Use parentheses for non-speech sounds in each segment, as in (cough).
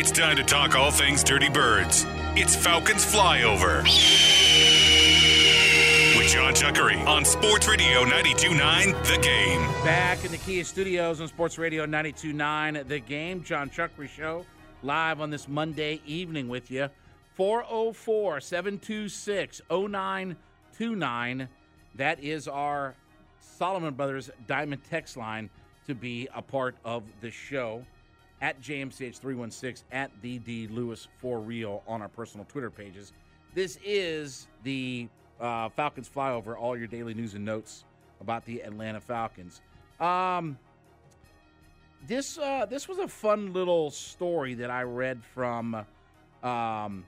It's time to talk all things Dirty Birds. It's Falcons Flyover. With John Chuckery on Sports Radio 929 The Game. Back in the Kia Studios on Sports Radio 929 The Game. John Chuckery Show live on this Monday evening with you. 404 726 0929. That is our Solomon Brothers Diamond Text line to be a part of the show at JMCH316 at the D Lewis for real on our personal Twitter pages. This is the uh, Falcons flyover, all your daily news and notes about the Atlanta Falcons. Um, this uh, this was a fun little story that I read from um,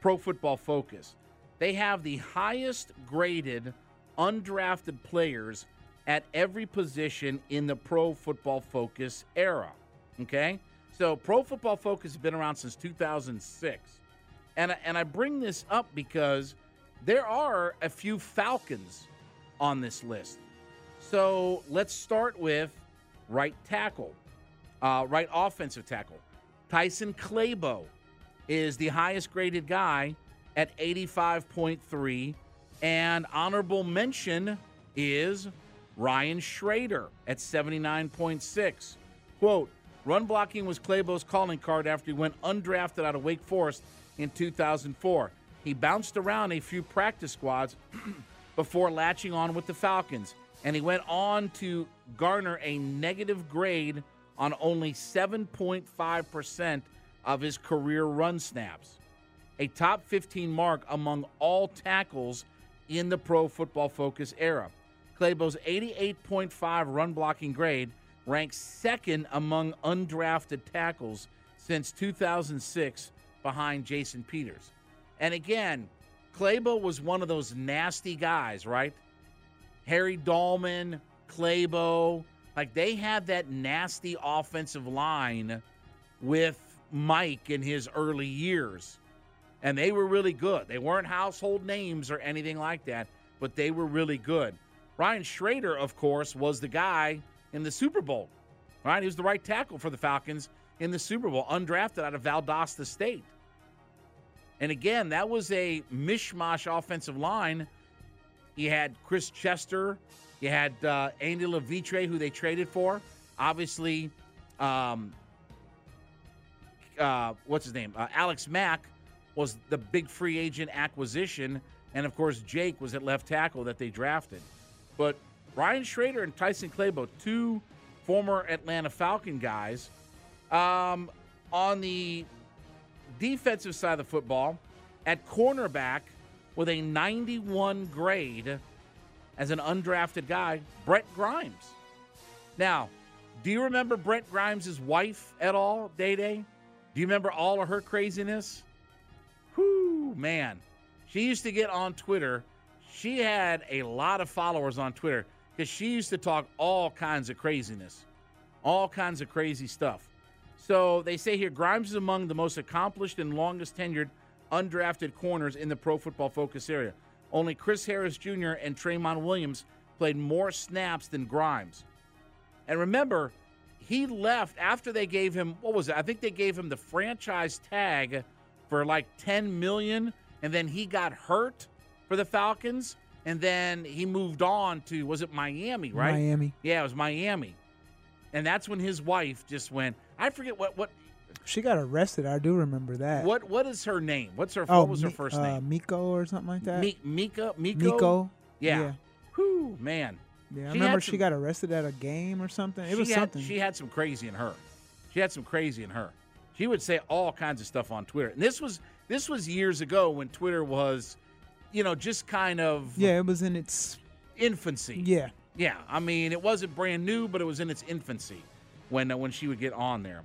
Pro Football Focus. They have the highest graded undrafted players at every position in the Pro Football Focus era. Okay? So Pro Football Focus has been around since 2006. And, and I bring this up because there are a few Falcons on this list. So let's start with right tackle, uh, right offensive tackle. Tyson Clabo is the highest graded guy at 85.3. And honorable mention is Ryan Schraeder at 79.6. Quote, run blocking was Clabo's calling card after he went undrafted out of Wake Forest in 2004. He bounced around a few practice squads (clears throat) before latching on with the Falcons, and he went on to garner a negative grade on only 7.5% of his career run snaps a top 15 mark among all tackles in the Pro Football Focus era. Clabo's 88.5 run blocking grade ranks second among undrafted tackles since 2006 behind Jason Peters. And again, Clabo was one of those nasty guys, right? Harry Dahlman, Clabo, like they had that nasty offensive line with Mike in his early years and they were really good. They weren't household names or anything like that, but they were really good. Ryan Schraeder, of course, was the guy in the Super Bowl, right? He was the right tackle for the Falcons in the Super Bowl, undrafted out of Valdosta State. And again, that was a mishmash offensive line. You had Chris Chester, you had uh, Andy Levitre, who they traded for. Obviously, um, uh, what's his name? Uh, Alex Mack was the big free agent acquisition. And of course, Jake was at left tackle that they drafted. But Ryan Schraeder and Tyson Clabo, two former Atlanta Falcon guys, um, on the defensive side of the football, at cornerback with a 91 grade as an undrafted guy, Brett Grimes. Now, do you remember Brett Grimes' wife at all, Day Day? Do you remember all of her craziness? Whoo, man. She used to get on Twitter. She had a lot of followers on Twitter because she used to talk all kinds of craziness, all kinds of crazy stuff. So they say here Grimes is among the most accomplished and longest tenured undrafted corners in the Pro Football Focus area. Only Chris Harris Jr. and Tramon Williams played more snaps than Grimes. And remember, he left after they gave him what was it? I think they gave him the franchise tag for like 10 million and then he got hurt for the Falcons and then he moved on to was it Miami, right? Miami. Yeah, it was Miami. And that's when his wife just went I forget what what She got arrested. I do remember that. what what is her name? What's her Oh, what was her Mi- first uh, name? Miko or something like that. Mi- Mika Miko? Miko. Yeah. Yeah. Whew, man. Yeah, I She remember had she got arrested at a game or something. It was had, something. She had some crazy in her. She had some crazy in her. She would say all kinds of stuff on Twitter. And this was this was years ago when Twitter was, you know, just kind of yeah, it was in its infancy. yeah. Yeah, I mean, it wasn't brand new, but it was in its infancy when uh, when she would get on there.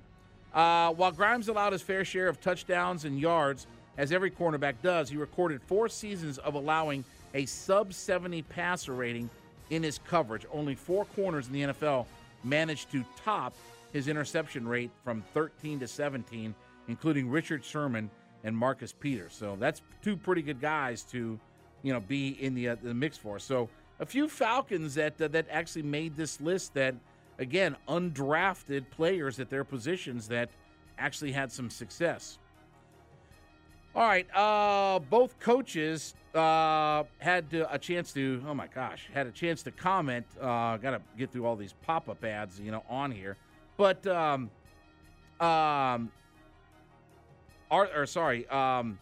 Uh, while Grimes allowed his fair share of touchdowns and yards, as every cornerback does, he recorded four seasons of allowing a sub 70 passer rating in his coverage. Only four corners in the NFL managed to top his interception rate from 13 to 17, including Richard Sherman and Marcus Peters. So that's two pretty good guys to, you know, be in the uh, the mix for. So a few Falcons that uh, that actually made this list that again undrafted players at their positions that actually had some success. All right, uh, both coaches uh, had to, a chance to. Oh my gosh, had a chance to comment. Uh, Got to get through all these pop-up ads, you know, on here. But um, um, or, or sorry, um,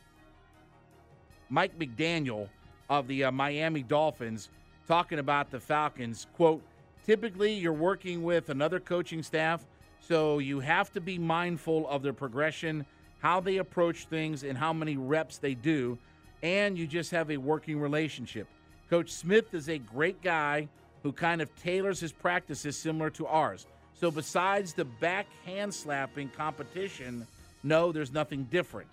Mike McDaniel of the uh, Miami Dolphins talking about the Falcons. Quote: Typically, you're working with another coaching staff, so you have to be mindful of their progression how they approach things, and how many reps they do, and you just have a working relationship. Coach Smith is a great guy who kind of tailors his practices similar to ours. So, besides the backhand slapping competition, no, there's nothing different.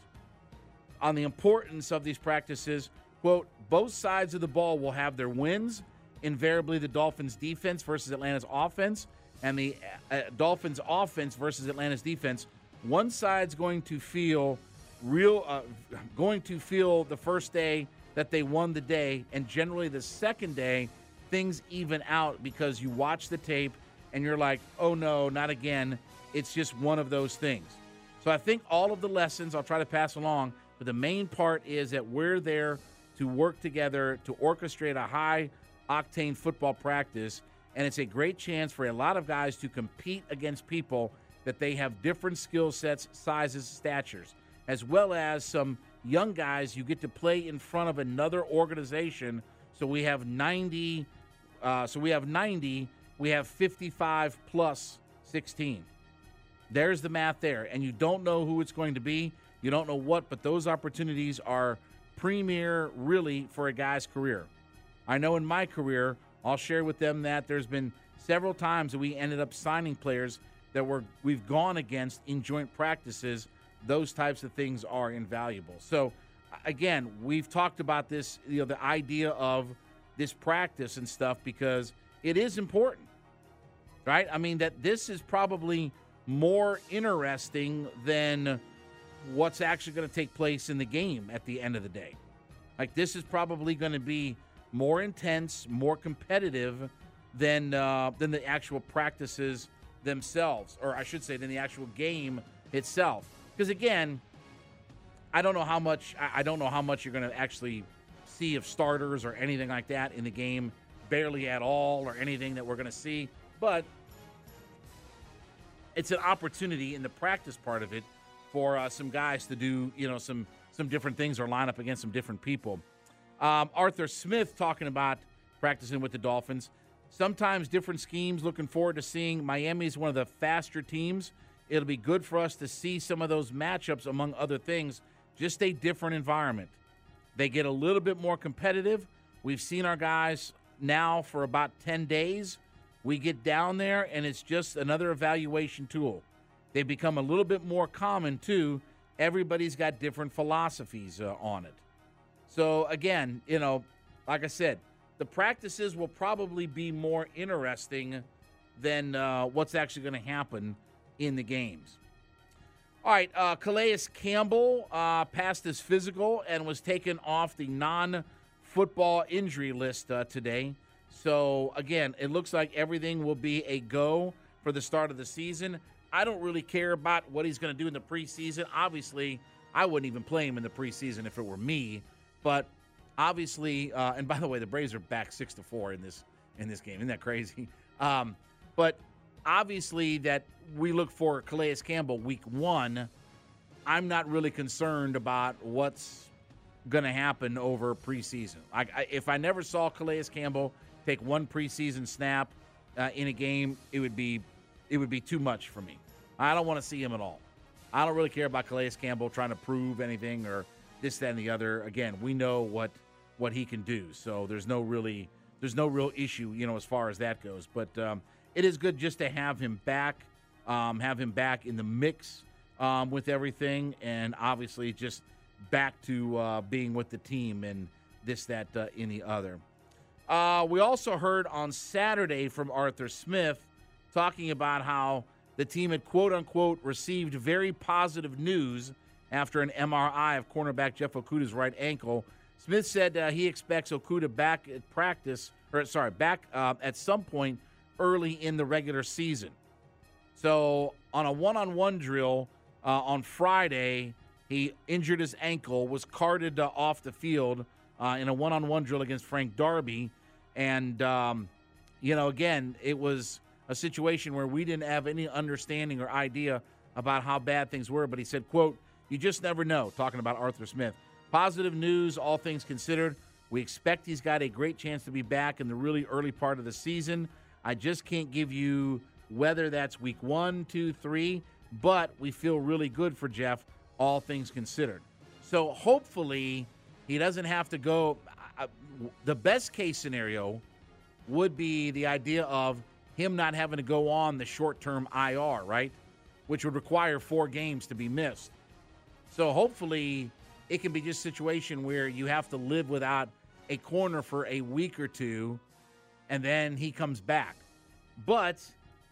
On the importance of these practices, quote, both sides of the ball will have their wins. Invariably, the Dolphins' defense versus Atlanta's offense, and the uh, Dolphins' offense versus Atlanta's defense one side's going to feel real, uh, going to feel the first day that they won the day, and generally the second day, things even out because you watch the tape and you're like, oh no, not again. It's just one of those things. So I think all of the lessons I'll try to pass along, but the main part is that we're there to work together to orchestrate a high octane football practice. And it's a great chance for a lot of guys to compete against people that they have different skill sets, sizes, statures, as well as some young guys you get to play in front of another organization. So we have 90. Uh, so we have 90. We have 55 plus 16. There's the math there, and you don't know who it's going to be. You don't know what, but those opportunities are premier, really, for a guy's career. I know in my career, I'll share with them that there's been several times that we ended up signing players that we're we've gone against in joint practices, those types of things are invaluable. So again, we've talked about this, you know, the idea of this practice and stuff because it is important. Right? I mean that this is probably more interesting than what's actually going to take place in the game at the end of the day. Like this is probably going to be more intense, more competitive than uh, than the actual practices themselves, or I should say, than the actual game itself. Because again, I don't know how much I don't know how much you're going to actually see of starters or anything like that in the game, barely at all, or anything that we're going to see. But it's an opportunity in the practice part of it for uh, some guys to do you know some some different things or line up against some different people. Um, Arthur Smith talking about practicing with the Dolphins. Sometimes different schemes. Looking forward to seeing Miami is one of the faster teams. It'll be good for us to see some of those matchups, among other things. Just a different environment. They get a little bit more competitive. We've seen our guys now for about 10 days. We get down there, and it's just another evaluation tool. They become a little bit more common, too. Everybody's got different philosophies uh, on it. So, again, you know, like I said, the practices will probably be more interesting than uh, what's actually going to happen in the games. All right, uh, Calais Campbell uh, passed his physical and was taken off the non football injury list uh, today. So, again, it looks like everything will be a go for the start of the season. I don't really care about what he's going to do in the preseason. Obviously, I wouldn't even play him in the preseason if it were me, but obviously, uh, and by the way, the Braves are back six to four in this in this game. Isn't that crazy? (laughs) Um, but obviously, that we look for Calais Campbell week one. I'm not really concerned about what's going to happen over preseason. I, I, if I never saw Calais Campbell take one preseason snap uh, in a game, it would be it would be too much for me. I don't want to see him at all. I don't really care about Calais Campbell trying to prove anything or this, that, and the other. Again, we know what what he can do. So there's no really there's no real issue, you know, as far as that goes. But um, it is good just to have him back, um, have him back in the mix um, with everything, and obviously just back to uh, being with the team and this, that, uh, any other. Uh, we also heard on Saturday from Arthur Smith talking about how the team had quote unquote received very positive news after an MRI of cornerback Jeff Okudah's right ankle Smith said uh, he expects Okudah back at practice, or sorry, back uh, at some point early in the regular season. So on a one-on-one drill, uh, on Friday. He injured his ankle, was carted uh, off the field uh, in a one on one drill against Frank Darby. And, um, you know, again, it was a situation where we didn't have any understanding or idea about how bad things were. But he said, quote, you just never know, talking about Arthur Smith. Positive news, all things considered. We expect he's got a great chance to be back in the really early part of the season. I just can't give you whether that's week one, two, three, but we feel really good for Jeff, all things considered. So hopefully he doesn't have to go. The best case scenario would be the idea of him not having to go on the short term IR, right? Which would require four games to be missed. So hopefully it can be just a situation where you have to live without a corner for a week or two and then he comes back. But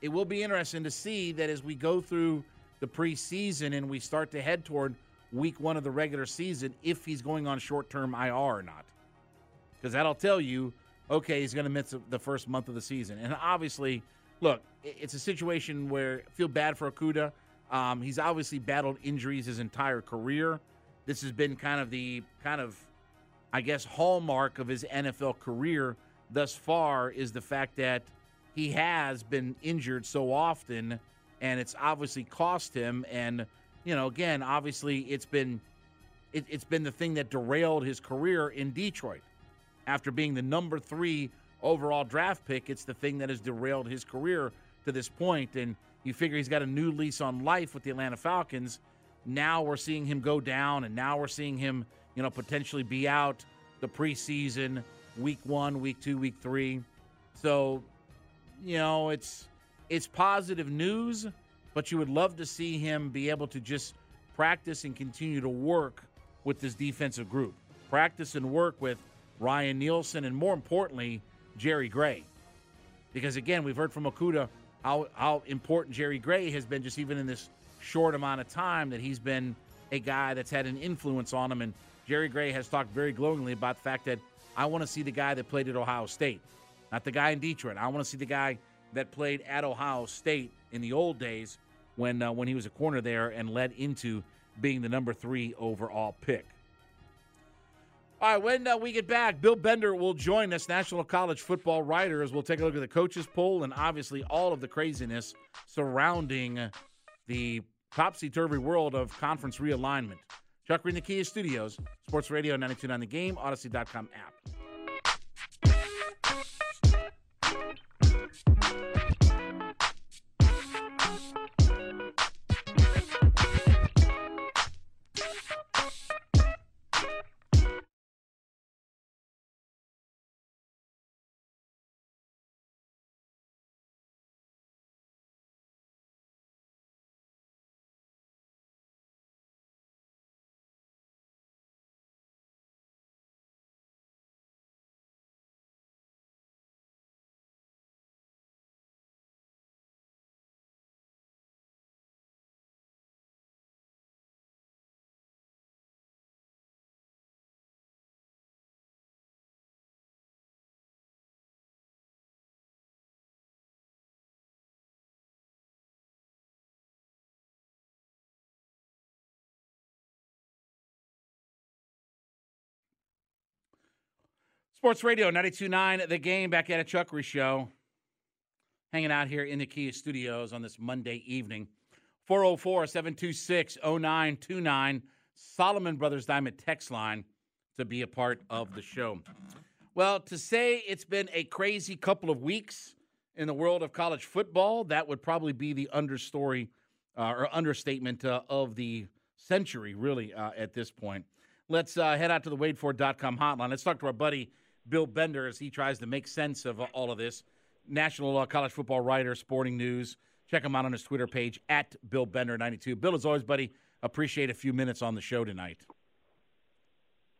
it will be interesting to see that as we go through the preseason and we start to head toward week one of the regular season, if he's going on short term IR or not. Because that'll tell you, okay, he's going to miss the first month of the season. And obviously, look, it's a situation where feel bad for Okudah. Um, he's obviously battled injuries his entire career. This has been kind of the kind of, I guess, hallmark of his NFL career thus far is the fact that he has been injured so often, and it's obviously cost him. And you know, again, obviously, it's been it, it's been the thing that derailed his career in Detroit. After being the number three overall draft pick, it's the thing that has derailed his career to this point. And you figure he's got a new lease on life with the Atlanta Falcons. Now we're seeing him go down, and now we're seeing him, you know, potentially be out the preseason, week one, week two, week three. So you know, it's it's positive news, but you would love to see him be able to just practice and continue to work with this defensive group. Practice and work with Ryan Nielsen and more importantly, Jerry Gray. Because again, we've heard from Okudah how, how important Jerry Gray has been just even in this short amount of time that he's been a guy that's had an influence on him. And Jerry Gray has talked very glowingly about the fact that I want to see the guy that played at Ohio State not the guy in Detroit. I want to see the guy that played at Ohio State in the old days when uh, when he was a corner there and led into being the number three overall pick. All right, when uh, we get back, Bill Bender will join us, National College Football writers. We'll take a look at the coaches poll and obviously all of the craziness surrounding the topsy turvy world of conference realignment. Chuck Reed the Kia Studios, Sports Radio 929 The Game, Audacy.com app. Sports Radio 92.9, The Game, back at a Chuckery Show. Hanging out here in the Kia Studios on this Monday evening. 404-726-0929, Solomon Brothers Diamond text line to be a part of the show. Well, to say it's been a crazy couple of weeks in the world of college football, that would probably be the understory uh, or understatement uh, of the century, really, uh, at this point. Let's uh, head out to the WadeFord.com hotline. Let's talk to our buddy – Bill Bender as he tries to make sense of all of this. National uh, college football writer, sporting news. Check him out on his Twitter page at Bill Bender92. Bill, as always, buddy, appreciate a few minutes on the show tonight.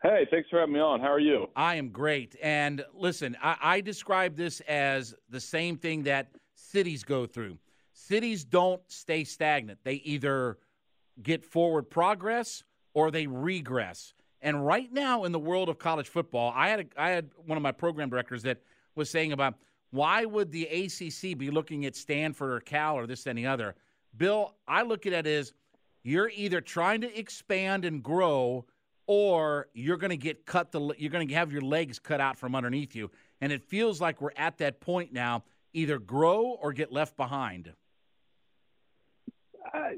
Hey, thanks for having me on. How are you? I am great. And listen, I, I describe this as the same thing that cities go through. Cities don't stay stagnant, they either get forward progress or they regress. And right now in the world of college football, I had a, I had one of my program directors that was saying about why would the ACC be looking at Stanford or Cal or this the other. Bill, I look at it as you're either trying to expand and grow or you're going to get cut the you're going to have your legs cut out from underneath you and it feels like we're at that point now either grow or get left behind I,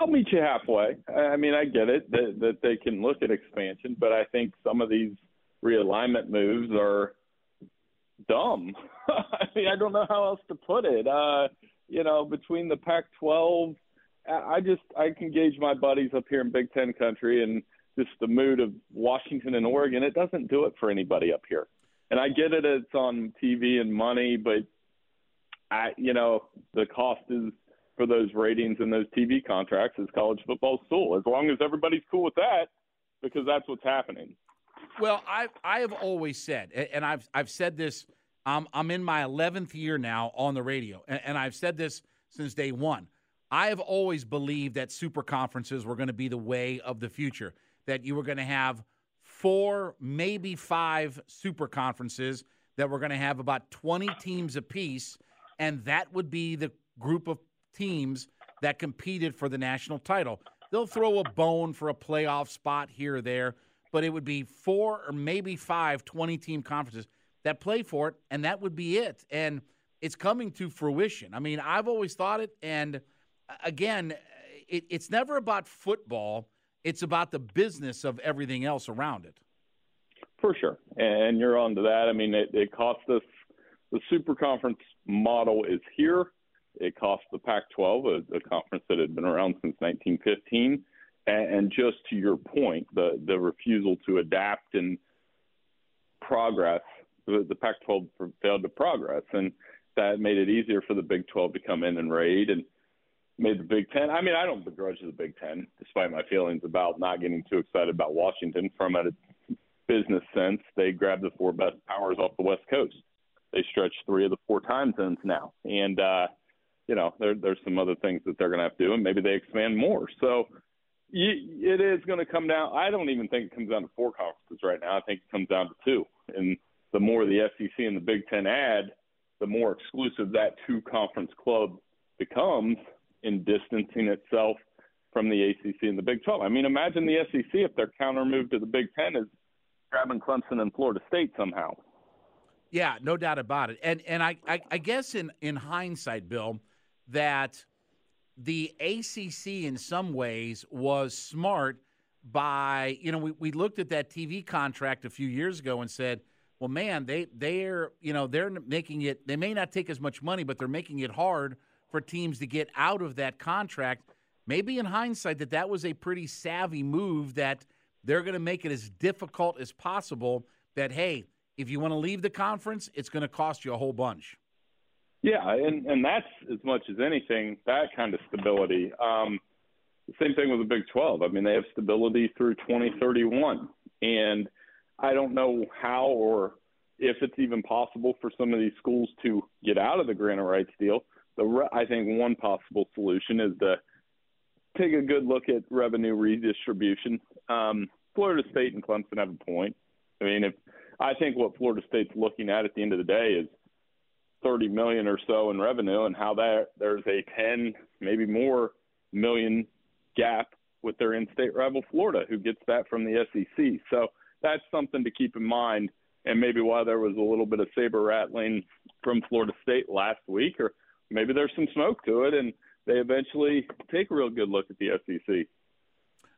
I'll meet you halfway. I mean, I get it that, that they can look at expansion, but I think some of these realignment moves are dumb. (laughs) I mean, I don't know how else to put it. Uh, you know, between the Pac-12, I just I can gauge my buddies up here in Big Ten country and just the mood of Washington and Oregon. It doesn't do it for anybody up here. And I get it; it's on TV and money, but I, you know, the cost is for those ratings and those TV contracts is college football's still. As long as everybody's cool with that, because that's what's happening. Well, I I have always said, and I've I've said this. I'm I'm in my 11th year now on the radio, and, and I've said this since day one. I have always believed that super conferences were going to be the way of the future. That you were going to have four, maybe five super conferences that were going to have about 20 teams apiece, and that would be the group of teams that competed for the national title. They'll throw a bone for a playoff spot here or there, but it would be four or maybe five 20 team conferences that play for it, and that would be it. And it's coming to fruition. I mean, I've always thought it, and uh, again, it, it's never about football, it's about the business of everything else around it. For sure. And you're on to that. I mean, it, it cost us the super conference model is here. It cost the Pac 12, a, a conference that had been around since 1915 and just to your point, the the refusal to adapt and progress the, the Pac-12 failed to progress, and that made it easier for the Big 12 to come in and raid and made the Big Ten. I mean, I don't begrudge the Big Ten, despite my feelings about not getting too excited about Washington. From a business sense, they grabbed the four best powers off the West Coast. They stretched three of the four time zones now, and uh, you know there, there's some other things that they're going to have to do, and maybe they expand more. So it is going to come down. I don't even think it comes down to four conferences right now. I think it comes down to two, and the more the SEC and the Big Ten add, the more exclusive that two conference club becomes in distancing itself from the ACC and the Big 12. I mean, imagine the SEC if their counter move to the Big Ten is grabbing Clemson and Florida State somehow. Yeah, no doubt about it. And and I, I, I guess in, in hindsight, Bill, that the ACC in some ways was smart by, you know, we, we looked at that TV contract a few years ago and said – well, man, they they're you know they're making it. They may not take as much money, but they're making it hard for teams to get out of that contract. Maybe in hindsight, that that was a pretty savvy move. That they're going to make it as difficult as possible. That hey, if you want to leave the conference, it's going to cost you a whole bunch. Yeah, and and that's as much as anything that kind of stability. Um, the same thing with the Big 12. I mean, they have stability through 2031, and I don't know how or if it's even possible for some of these schools to get out of the grant of rights deal. The re- I think one possible solution is to take a good look at revenue redistribution. Um, Florida State and Clemson have a point. I mean, if I think what Florida State's looking at at the end of the day is 30 million or so in revenue, and how that there's a 10, maybe more million gap with their in-state rival Florida, who gets that from the SEC. So that's something to keep in mind. And maybe why there was a little bit of saber rattling from Florida State last week, or maybe there's some smoke to it, and they eventually take a real good look at the SEC.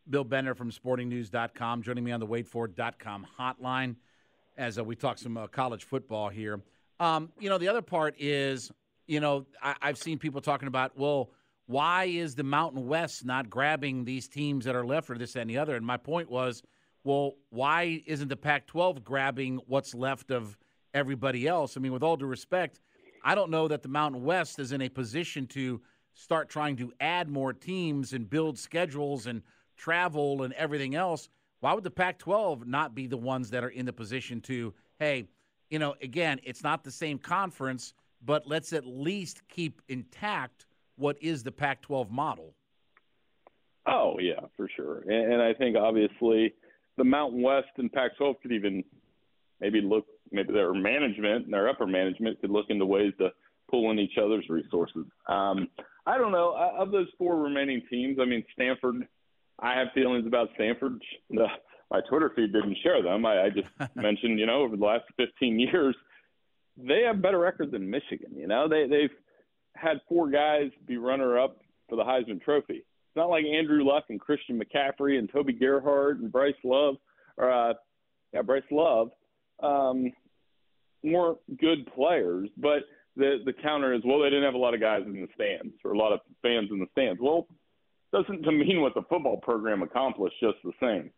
Bill Bender from SportingNews.com joining me on the WadeFord.com hotline as uh, we talk some uh, college football here. Um, you know, the other part is, you know, I, I've seen people talking about, well, why is the Mountain West not grabbing these teams that are left or this and the other? And my point was – well, why isn't the Pac 12 grabbing what's left of everybody else? I mean, with all due respect, I don't know that the Mountain West is in a position to start trying to add more teams and build schedules and travel and everything else. Why would the Pac 12 not be the ones that are in the position to, hey, you know, again, it's not the same conference, but let's at least keep intact what is the Pac 12 model? Oh, yeah, for sure. And, and I think obviously the Mountain West and Pac-12 could even maybe look, maybe their management and their upper management could look into ways to pull in each other's resources. Um, I don't know. Of those four remaining teams, I mean, Stanford, I have feelings about Stanford. The, my Twitter feed didn't share them. I, I just (laughs) mentioned, you know, over the last 15 years, they have better record than Michigan. You know, they they've had four guys be runner up for the Heisman Trophy. It's not like Andrew Luck and Christian McCaffrey and Toby Gerhart and Bryce Love or uh, yeah Bryce Love um, weren't good players, but the the counter is well they didn't have a lot of guys in the stands or a lot of fans in the stands. Well, doesn't mean what the football program accomplished just the same.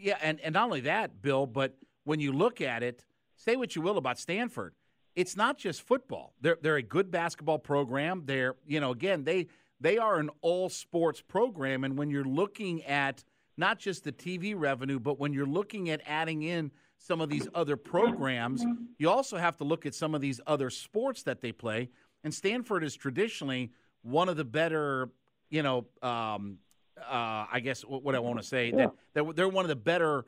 Yeah, and and not only that, Bill, but when you look at it, say what you will about Stanford, it's not just football. They're they're a good basketball program. They're you know again they they are an all sports program, and when you're looking at not just the TV revenue, but when you're looking at adding in some of these other programs, you also have to look at some of these other sports that they play. And Stanford is traditionally one of the better, you know, um, uh, I guess what I want to say yeah. that they're one of the better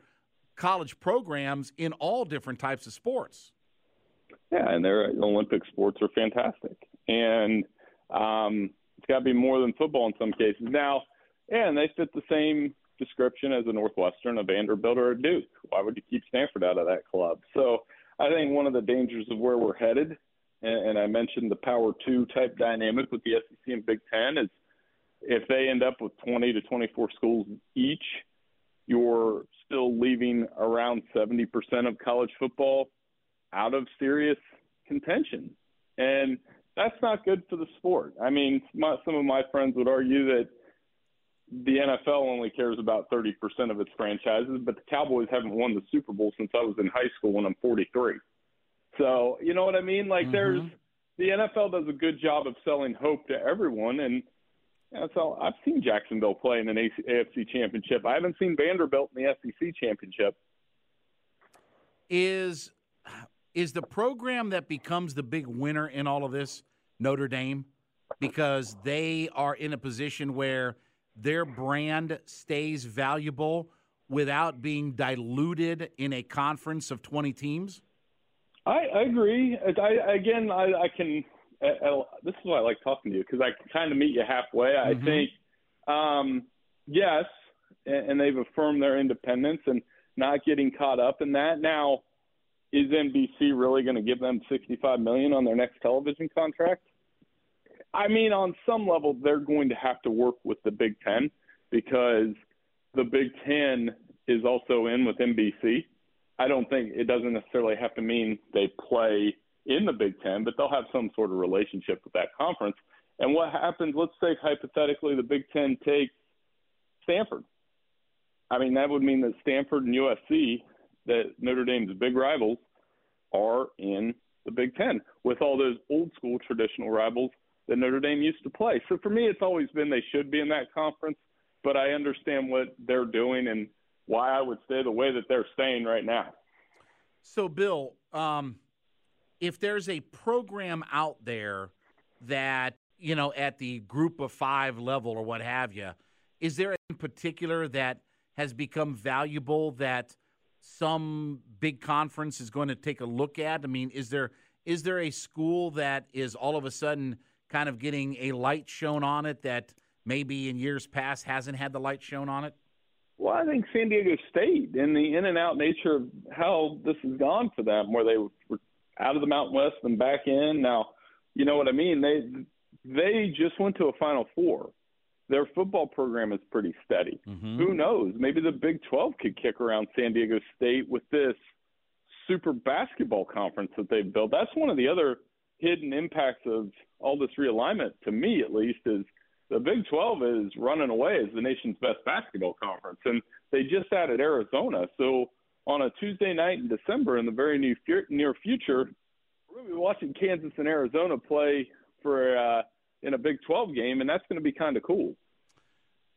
college programs in all different types of sports. Yeah, and their Olympic sports are fantastic, and um, it's got to be more than football in some cases. Now, yeah, and they fit the same description as a Northwestern, a Vanderbilt, or a Duke. Why would you keep Stanford out of that club? So I think one of the dangers of where we're headed, and, and I mentioned the Power Two type dynamic with the SEC and Big Ten, is if they end up with 20 to 24 schools each, you're still leaving around 70% of college football out of serious contention. And that's not good for the sport. I mean, my, some of my friends would argue that the NFL only cares about 30% of its franchises, but the Cowboys haven't won the Super Bowl since I was in high school when I'm 43. So, you know what I mean? Like, mm-hmm. there's the NFL does a good job of selling hope to everyone. And that's all. I've seen Jacksonville play in an AFC championship. I haven't seen Vanderbilt in the SEC championship. Is is the program that becomes the big winner in all of this Notre Dame because they are in a position where their brand stays valuable without being diluted in a conference of 20 teams? I, I agree. I, again, I, I can. I, this is why I like talking to you because I can kind of meet you halfway. Mm-hmm. I think, um, yes, and, and they've affirmed their independence and not getting caught up in that. Now, is NBC really going to give them 65 million on their next television contract? I mean, on some level, they're going to have to work with the Big Ten because the Big Ten is also in with NBC. I don't think it doesn't necessarily have to mean they play in the Big Ten, but they'll have some sort of relationship with that conference. And what happens, let's say hypothetically the Big Ten takes Stanford. I mean, that would mean that Stanford and USC, that Notre Dame's big rivals, are in the Big Ten with all those old school traditional rivals that Notre Dame used to play. So for me, it's always been they should be in that conference, but I understand what they're doing and why I would stay the way that they're staying right now. So, Bill, um, if there's a program out there that, you know, at the group of five level or what have you, is there in particular that has become valuable that some big conference is going to take a look at? I mean, is there is there a school that is all of a sudden – kind of getting a light shown on it that maybe in years past hasn't had the light shown on it? Well, I think San Diego State and the in and out nature of how this has gone for them, where they were out of the Mountain West and back in. Now, you know what I mean. They they just went to a Final Four. Their football program is pretty steady. Mm-hmm. Who knows? Maybe the Big 12 could kick around San Diego State with this super basketball conference that they've built. That's one of the other hidden impacts of all this realignment, to me at least, is the Big 12 is running away as the nation's best basketball conference, and they just added Arizona. So on a Tuesday night in December, in the very near near future, we're going to be watching Kansas and Arizona play for uh, in a Big 12 game, and that's going to be kind of cool.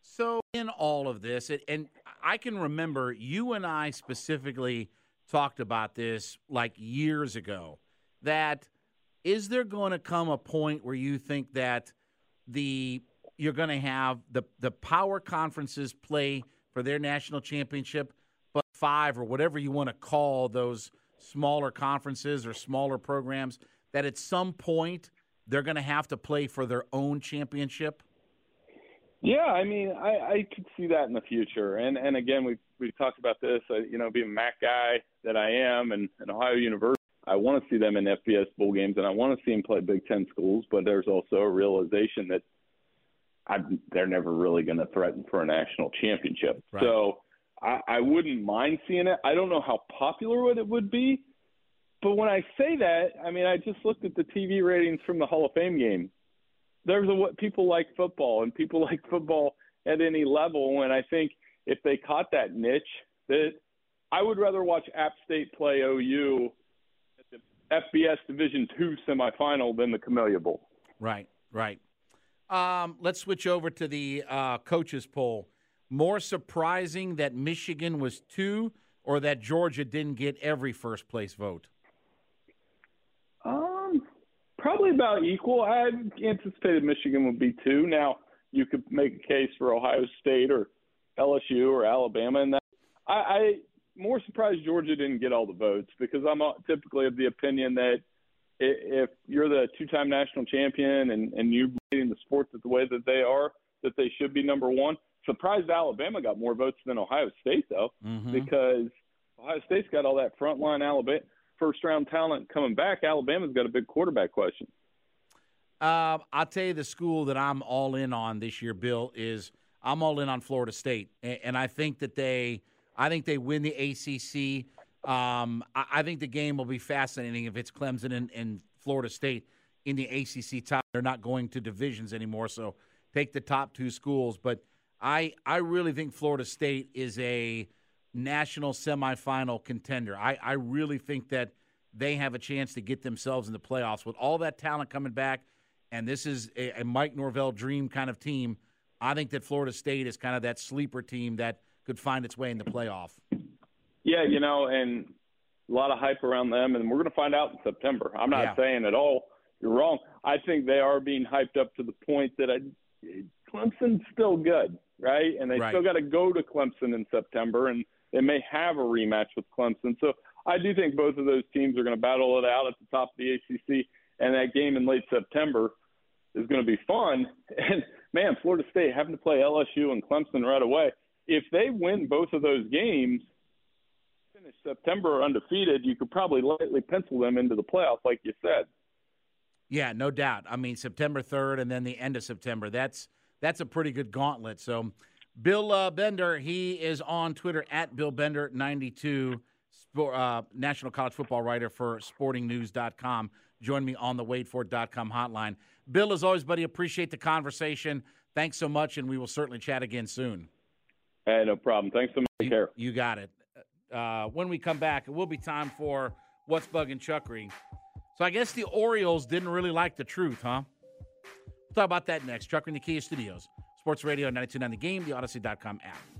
So in all of this, and I can remember you and I specifically talked about this like years ago that is there going to come a point where you think that the you're going to have the the power conferences play for their national championship, five or whatever you want to call those smaller conferences or smaller programs that at some point they're going to have to play for their own championship? Yeah, I mean, I, I could see that in the future. And and again, we've we've talked about this. Uh, you know, being a MAC guy that I am, and, and Ohio University, I want to see them in FBS bowl games, and I want to see them play Big Ten schools. But there's also a realization that I, they're never really going to threaten for a national championship. Right. So I, I wouldn't mind seeing it. I don't know how popular it would be, but when I say that, I mean I just looked at the TV ratings from the Hall of Fame game there's a what people like football and people (laughs) like football at any level. And I think if they caught that niche, that I would rather watch App State play OU at the FBS Division two semifinal than the Camellia Bowl. Right, right. Um, let's switch over to the uh, coaches poll. More surprising that Michigan was two, or that Georgia didn't get every first place vote. Um, probably about equal. I anticipated Michigan would be two. Now you could make a case for Ohio State or LSU or Alabama, and that I, I more surprised Georgia didn't get all the votes because I'm typically of the opinion that if you're the two-time national champion and and you're leading the sports the way that they are, that they should be number one. Surprised Alabama got more votes than Ohio State though, mm-hmm. because Ohio State's got all that frontline Alabama first round talent coming back, Alabama's got a big quarterback question. Uh, I'll tell you the school that I'm all in on this year, Bill, is I'm all in on Florida State, and, and I think that they, I think they win the ACC. Um, I, I, think the game will be fascinating if it's Clemson and, and Florida State in the ACC top. They're not going to divisions anymore, so take the top two schools. But I, I really think Florida State is a national semifinal contender. I, I really think that they have a chance to get themselves in the playoffs with all that talent coming back. And this is a, a Mike Norvell dream kind of team. I think that Florida State is kind of that sleeper team that could find its way in the playoff. Yeah, you know, and a lot of hype around them, and we're going to find out in September. I'm not yeah. saying at all you're wrong. I think they are being hyped up to the point that I, Clemson's still good, right? And they right. still got to go to Clemson in September, and they may have a rematch with Clemson. So I do think both of those teams are going to battle it out at the top of the ACC, and that game in late September is going to be fun. (laughs) And man, Florida State having to play LSU and Clemson right away. If they win both of those games, finish September undefeated, you could probably lightly pencil them into the playoffs, like you said. Yeah, no doubt. I mean, September third, and then the end of September. That's that's a pretty good gauntlet. So Bill uh, Bender, he is on Twitter at Bill Bender 92, uh, National College Football writer for SportingNews.com. Join me on the WadeFord.com hotline. Bill, as always, buddy, appreciate the conversation. Thanks so much, and we will certainly chat again soon. Hey, no problem. Thanks so much. Take care. You got it. Uh, when we come back, it will be time for What's Bugging Chuckery. So I guess the Orioles didn't really like the truth, huh? We'll talk about that next. Chuckery in the Kia Studios. Sports Radio 929 The Game, the Audacy.com app.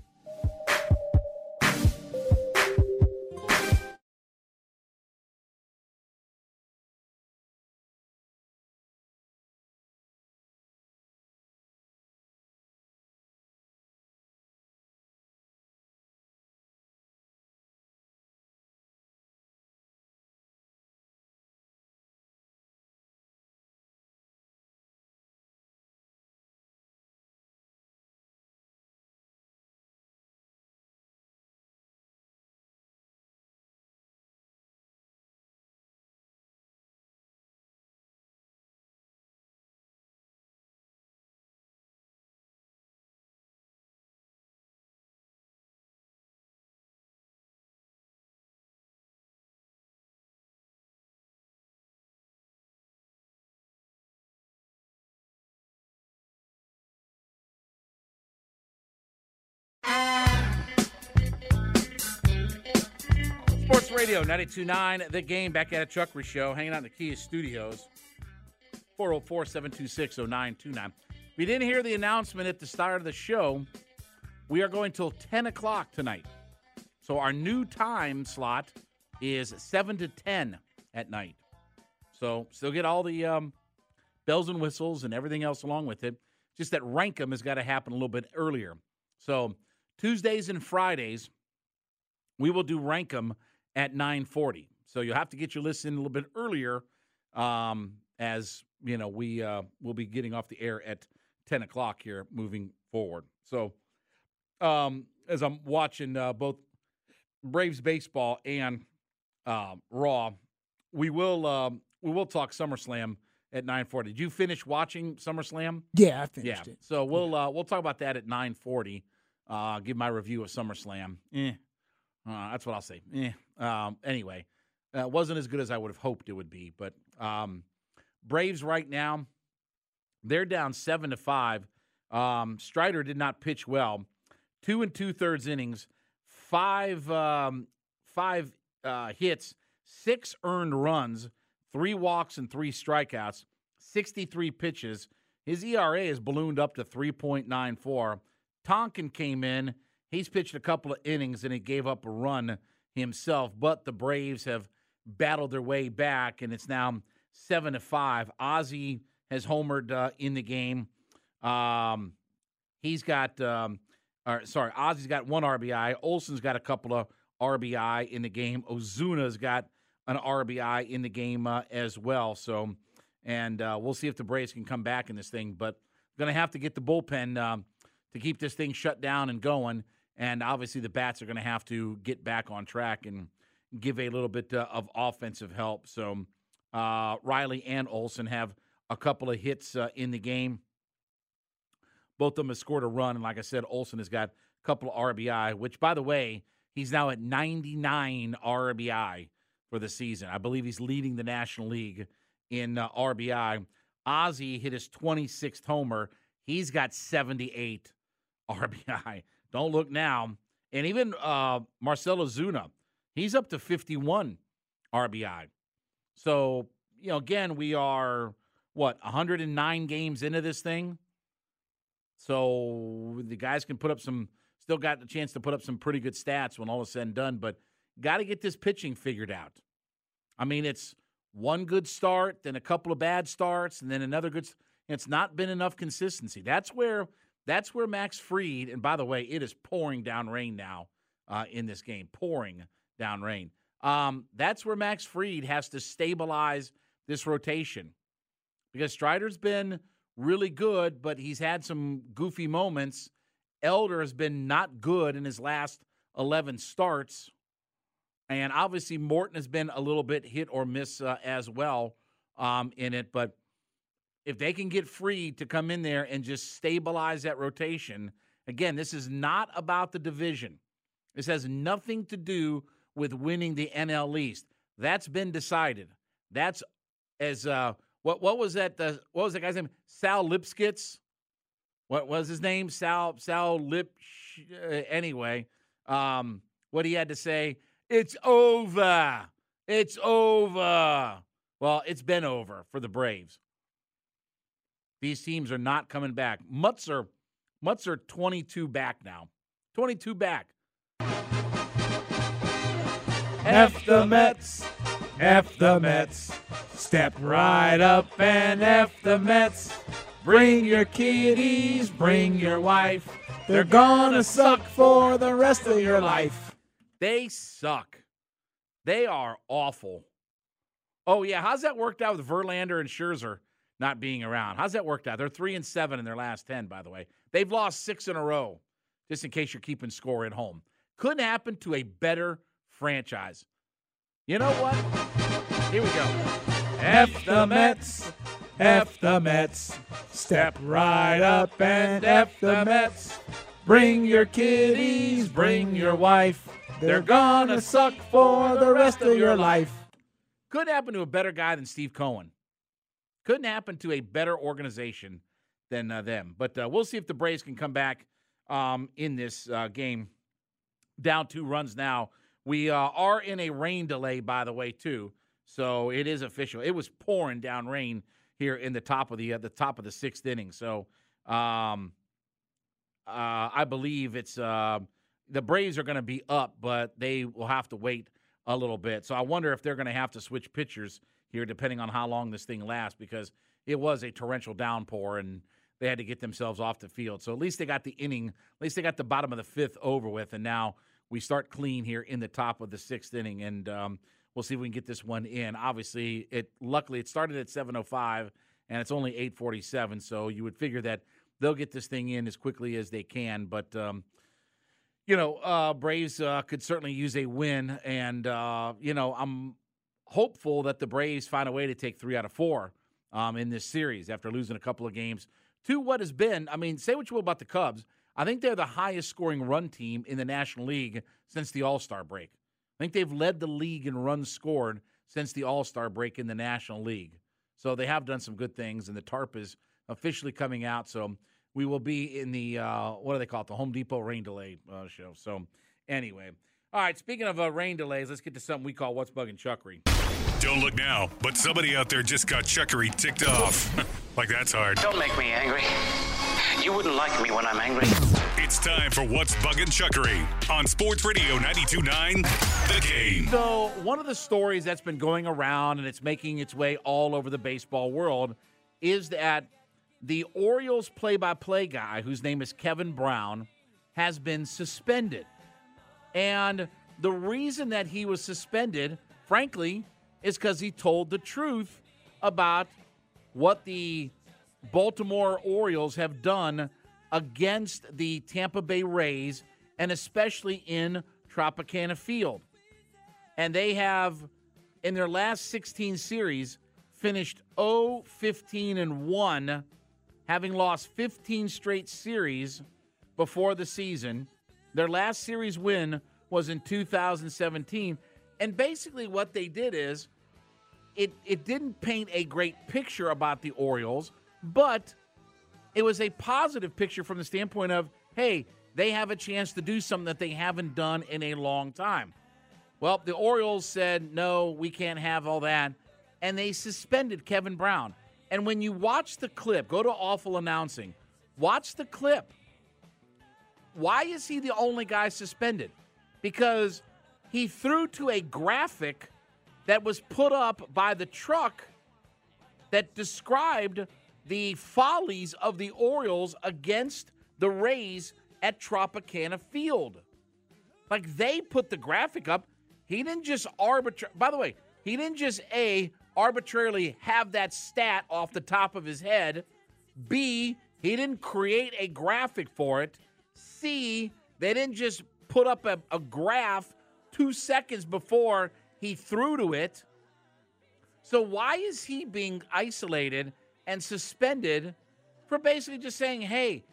Sports Radio 929, the game back at a Chuckery Show, hanging out in the Kia Studios. 404 726 0929. We didn't hear the announcement at the start of the show. We are going till 10 o'clock tonight. So our new time slot is 7 to 10 at night. So still get all the um, bells and whistles and everything else along with it. Just that Rankum has got to happen a little bit earlier. So Tuesdays and Fridays, we will do Rankum at 9:40. So you'll have to get your list in a little bit earlier. Um, as you know we uh, will be getting off the air at ten o'clock here, moving forward. So, um, as I'm watching uh, both Braves baseball and uh, Raw, we will um, we will talk SummerSlam at 9:40. Did you finish watching SummerSlam? Yeah, I finished yeah. it. So we'll uh, we'll talk about that at 9:40. Uh, give my review of SummerSlam. Eh. Uh, that's what I'll say. Eh. Um, anyway, uh, wasn't as good as I would have hoped it would be. But um, Braves right now, they're down seven to five. Um, Strider did not pitch well. Two and two thirds innings, five um, five uh, hits, six earned runs, three walks and three strikeouts, 63 pitches. His ERA has ballooned up to 3.94. Tonkin came in. He's pitched a couple of innings and he gave up a run himself, but the Braves have battled their way back and it's now seven to five. Ozzie has homered uh, in the game. Um, he's got, um, or, sorry, Ozzie's got one RBI. Olson's got a couple of RBI in the game. Ozuna's got an RBI in the game uh, as well. So, and uh, we'll see if the Braves can come back in this thing. But going to have to get the bullpen um, to keep this thing shut down and going. And obviously, the bats are going to have to get back on track and give a little bit uh, of offensive help. So, uh, Riley and Olson have a couple of hits uh, in the game. Both of them have scored a run. And like I said, Olson has got a couple of RBI, which, by the way, he's now at 99 RBI for the season. I believe he's leading the National League in uh, RBI. Ozzie hit his 26th homer. He's got 78 (laughs) RBI. Don't look now. And even uh, Marcell Ozuna, he's up to 51 RBI. So, you know, again, we are, what, 109 games into this thing? So the guys can put up some, still got the chance to put up some pretty good stats when all is said and done, but got to get this pitching figured out. I mean, it's one good start, then a couple of bad starts, and then another good. It's not been enough consistency. That's where that's where Max Fried, And by the way, it is pouring down rain now uh, in this game, pouring down rain. Um, that's where Max Fried has to stabilize this rotation because Strider's been really good, but he's had some goofy moments. Elder has been not good in his last 11 starts. And obviously, Morton has been a little bit hit or miss uh, as well um, in it. But if they can get Fried to come in there and just stabilize that rotation, again, this is not about the division. This has nothing to do with winning the NL East. That's been decided. That's as uh, what what was that? Uh, what was that guy's name? Sal Lipskitz. What was his name? Sal Sal Lip. Uh, anyway, um, what he had to say. It's over. It's over. Well, it's been over for the Braves. These teams are not coming back. Mutts are 22 back now. 22 back. F the Mets, F the Mets. Step right up and F the Mets. Bring your kiddies, bring your wife. They're gonna suck for the rest of your life. They suck. They are awful. Oh yeah, how's that worked out with Verlander and Scherzer not being around? How's that worked out? They're three and seven in their last ten, by the way. They've lost six in a row. Just in case you're keeping score at home, couldn't happen to a better franchise. You know what? Here we go. F the Mets, F the Mets. Step right up and F the Mets. Bring your kiddies, bring your wife. They're gonna suck for the rest of your life. Couldn't happen to a better guy than Steve Cohen. Couldn't happen to a better organization than uh, them. But uh, we'll see if the Braves can come back um, in this uh, game. Down two runs now. We uh, are in a rain delay, by the way, too. So it is official. It was pouring down rain here in the top of the uh, the top of the sixth inning. So um, uh, I believe it's the Braves are going to be up, but they will have to wait a little bit. So I wonder if they're going to have to switch pitchers here, depending on how long this thing lasts, because it was a torrential downpour and they had to get themselves off the field. So at least they got the inning, at least they got the bottom of the fifth over with, and now we start clean here in the top of the sixth inning. And um, we'll see if we can get this one in. Obviously, it luckily it started at 7:05 and it's only 8:47, so you would figure that they'll get this thing in as quickly as they can. But um, you know, uh, Braves uh, could certainly use a win, and uh, you know, I'm hopeful that the Braves find a way to take three out of four um, in this series after losing a couple of games to what has been. I mean, say what you will about the Cubs. I think they're the highest scoring run team in the National League since the All Star break. I think they've led the league in runs scored since the All Star break in the National League. So they have done some good things, and the tarp is officially coming out. So we will be in the uh, what do they call it? The Home Depot rain delay uh, show. So anyway, all right. Speaking of uh, rain delays, let's get to something we call what's bugging Chuck Reed. Don't look now, but somebody out there just got Chuck Reed ticked off. (laughs) like that's hard. Don't make me angry. You wouldn't like me when I'm angry. It's time for What's Bugging Chuck Reed on Sports Radio 92.9 The Game. So, one of the stories that's been going around and it's making its way all over the baseball world is that the Orioles play by play guy, whose name is Kevin Brown, has been suspended. And the reason that he was suspended, frankly, is because he told the truth about what the Baltimore Orioles have done against the Tampa Bay Rays and especially in Tropicana Field. And they have, in their last 16 series, finished 0 15 and 1, having lost 15 straight series before the season. Their last series win was in 2017. And basically, what they did is it, it didn't paint a great picture about the Orioles, but it was a positive picture from the standpoint of, hey, they have a chance to do something that they haven't done in a long time. Well, the Orioles said, no, we can't have all that. And they suspended Kevin Brown. And when you watch the clip, go to Awful Announcing, watch the clip. Why is he the only guy suspended? Because he threw to a graphic that was put up by the truck that described the follies of the Orioles against the Rays at Tropicana Field. Like they put the graphic up. He didn't just arbitrary. By the way, he didn't just a arbitrarily have that stat off the top of his head. B, he didn't create a graphic for it. C, they didn't just put up a, a graph two seconds before he threw to it. So why is he being isolated and suspended for basically just saying, hey,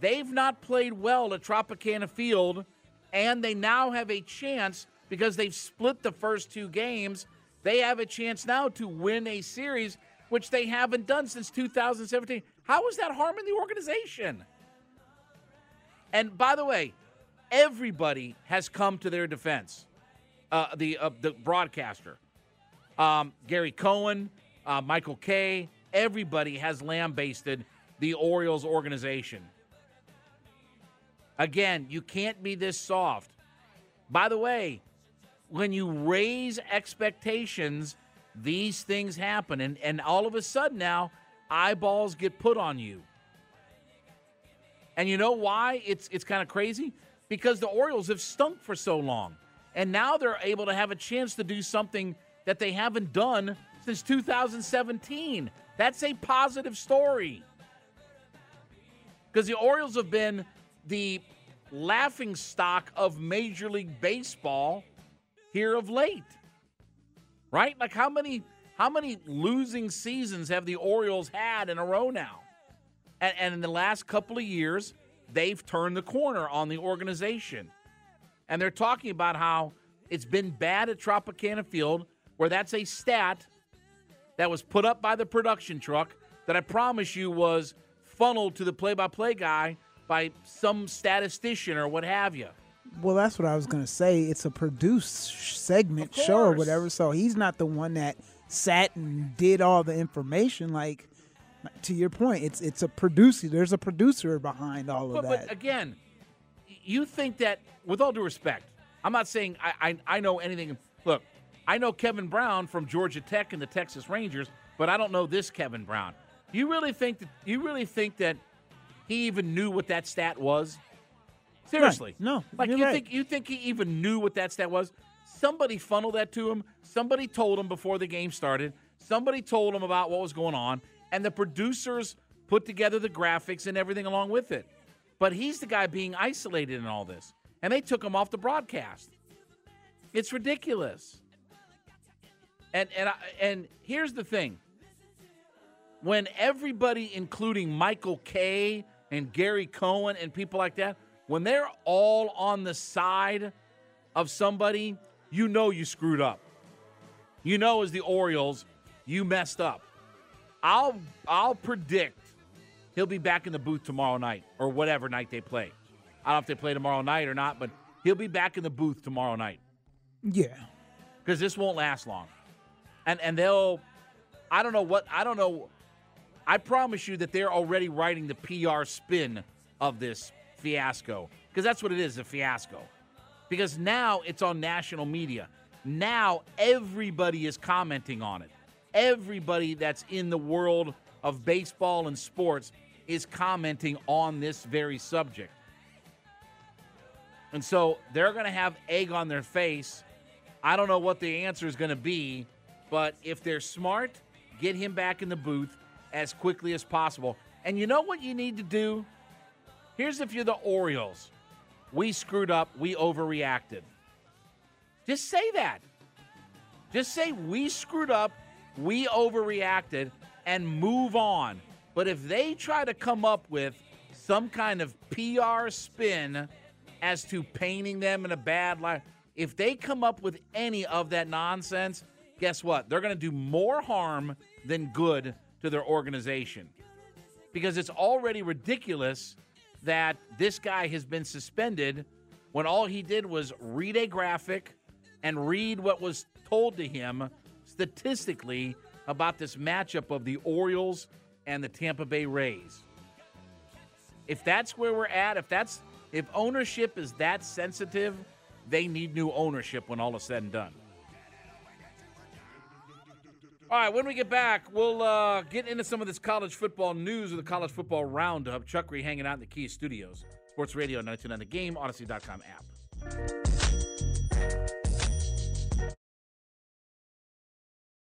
they've not played well at Tropicana Field, and they now have a chance because they've split the first two games. They have a chance now to win a series, which they haven't done since 2017. How is that harming the organization? And by the way, everybody has come to their defense. Uh, the uh, the broadcaster, um, Gary Cohen, uh, Michael Kay, everybody has lambasted the Orioles organization. Again, you can't be this soft. By the way, when you raise expectations, these things happen. And, and all of a sudden now, eyeballs get put on you. And you know why it's, it's kind of crazy? Because the Orioles have stunk for so long. And now they're able to have a chance to do something that they haven't done since 2017. That's a positive story. Because the Orioles have been the laughing stock of Major League Baseball here of late. Right? Like how many how many losing seasons have the Orioles had in a row now? And, and in the last couple of years, they've turned the corner on the organization. And they're talking about how it's been bad at Tropicana Field, where that's a stat that was put up by the production truck that I promise you was funneled to the play by play guy by some statistician or what have you. Well, that's what I was going to say. It's a produced segment show or whatever. So he's not the one that sat and did all the information. Like, to your point, it's it's a producer. There's a producer behind all of but, that. But again, you think that, with all due respect, I'm not saying I, I, I know anything. Look, I know Kevin Brown from Georgia Tech and the Texas Rangers, but I don't know this Kevin Brown. You really think that you really think that he even knew what that stat was? Seriously, right. no. Like you right. think you think he even knew what that stat was? Somebody funneled that to him. Somebody told him before the game started. Somebody told him about what was going on, and the producers put together the graphics and everything along with it. But he's the guy being isolated in all this, and they took him off the broadcast. It's ridiculous. And and I, and here's the thing. When everybody, including Michael Kay and Gary Cohen and people like that, when they're all on the side of somebody, you know you screwed up. You know, as the Orioles, you messed up. I'll I'll predict he'll be back in the booth tomorrow night or whatever night they play. I don't know if they play tomorrow night or not, but he'll be back in the booth tomorrow night. Yeah. Because this won't last long. And and they'll I don't know what I don't know I promise you that they're already writing the PR spin of this fiasco. Because that's what it is, a fiasco. Because now it's on national media. Now everybody is commenting on it. Everybody that's in the world of baseball and sports is commenting on this very subject. And so they're going to have egg on their face. I don't know what the answer is going to be, but if they're smart, get him back in the booth as quickly as possible. And you know what you need to do? Here's if you're the Orioles. We screwed up, we overreacted. Just say that. Just say we screwed up, we overreacted, and move on. But if they try to come up with some kind of PR spin as to painting them in a bad light, if they come up with any of that nonsense, guess what? They're going to do more harm than good to their organization. Because it's already ridiculous that this guy has been suspended when all he did was read a graphic and read what was told to him statistically about this matchup of the Orioles and the Tampa Bay Rays. If that's where we're at, if that's if ownership is that sensitive, they need new ownership when all is said and done. All right, when we get back, we'll uh, get into some of this college football news with the college football roundup. Chuck Reed hanging out in the Key Studios. Sports Radio 929 The Game, Audacy.com app.